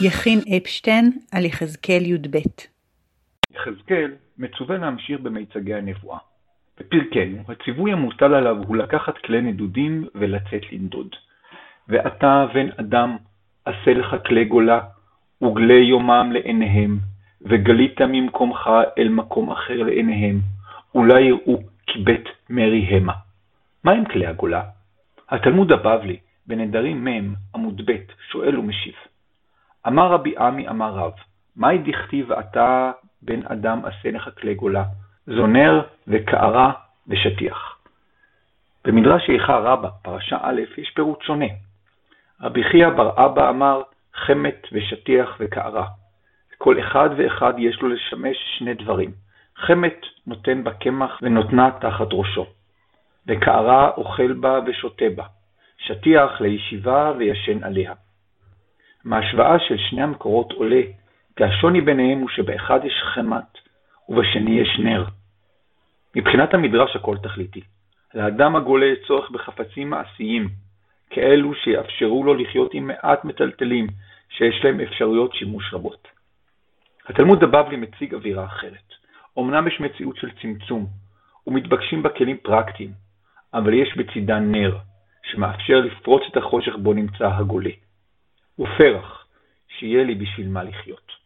יכין אפשטיין על יחזקאל י"ב יחזקאל מצווה להמשיך במיצגי הנבואה. בפרקנו, הציווי המוטל עליו הוא לקחת כלי נדודים ולצאת לנדוד. ואתה, בן אדם, עשה לך כלי גולה, וגלי יומם לעיניהם, וגלית ממקומך אל מקום אחר לעיניהם, אולי יראו כי בית מרי המה. מהם כלי הגולה? התלמוד הבבלי, בנדרים מ' עמוד ב', שואל ומשיב. אמר רבי עמי אמר רב, מהי דכתיב אתה בן אדם עשה לך כלי גולה, זונר וקערה ושטיח. במדרש איכה רבה, פרשה א', יש פירוט שונה. רבי חייא בר אבא אמר חמת ושטיח וקערה. כל אחד ואחד יש לו לשמש שני דברים. חמת נותן בה קמח ונותנה תחת ראשו, וקערה אוכל בה ושותה בה, שטיח לישיבה וישן עליה. מההשוואה של שני המקורות עולה כי השוני ביניהם הוא שבאחד יש חמת ובשני יש נר. מבחינת המדרש הכל תכליתי. לאדם הגולה יש צורך בחפצים מעשיים, כאלו שיאפשרו לו לחיות עם מעט מטלטלים שיש להם אפשרויות שימוש רבות. התלמוד הבבלי מציג אווירה אחרת. אמנם יש מציאות של צמצום, ומתבקשים בה כלים פרקטיים, אבל יש בצידה נר, שמאפשר לפרוץ את החושך בו נמצא הגולה. ופרח, שיהיה לי בשביל מה לחיות.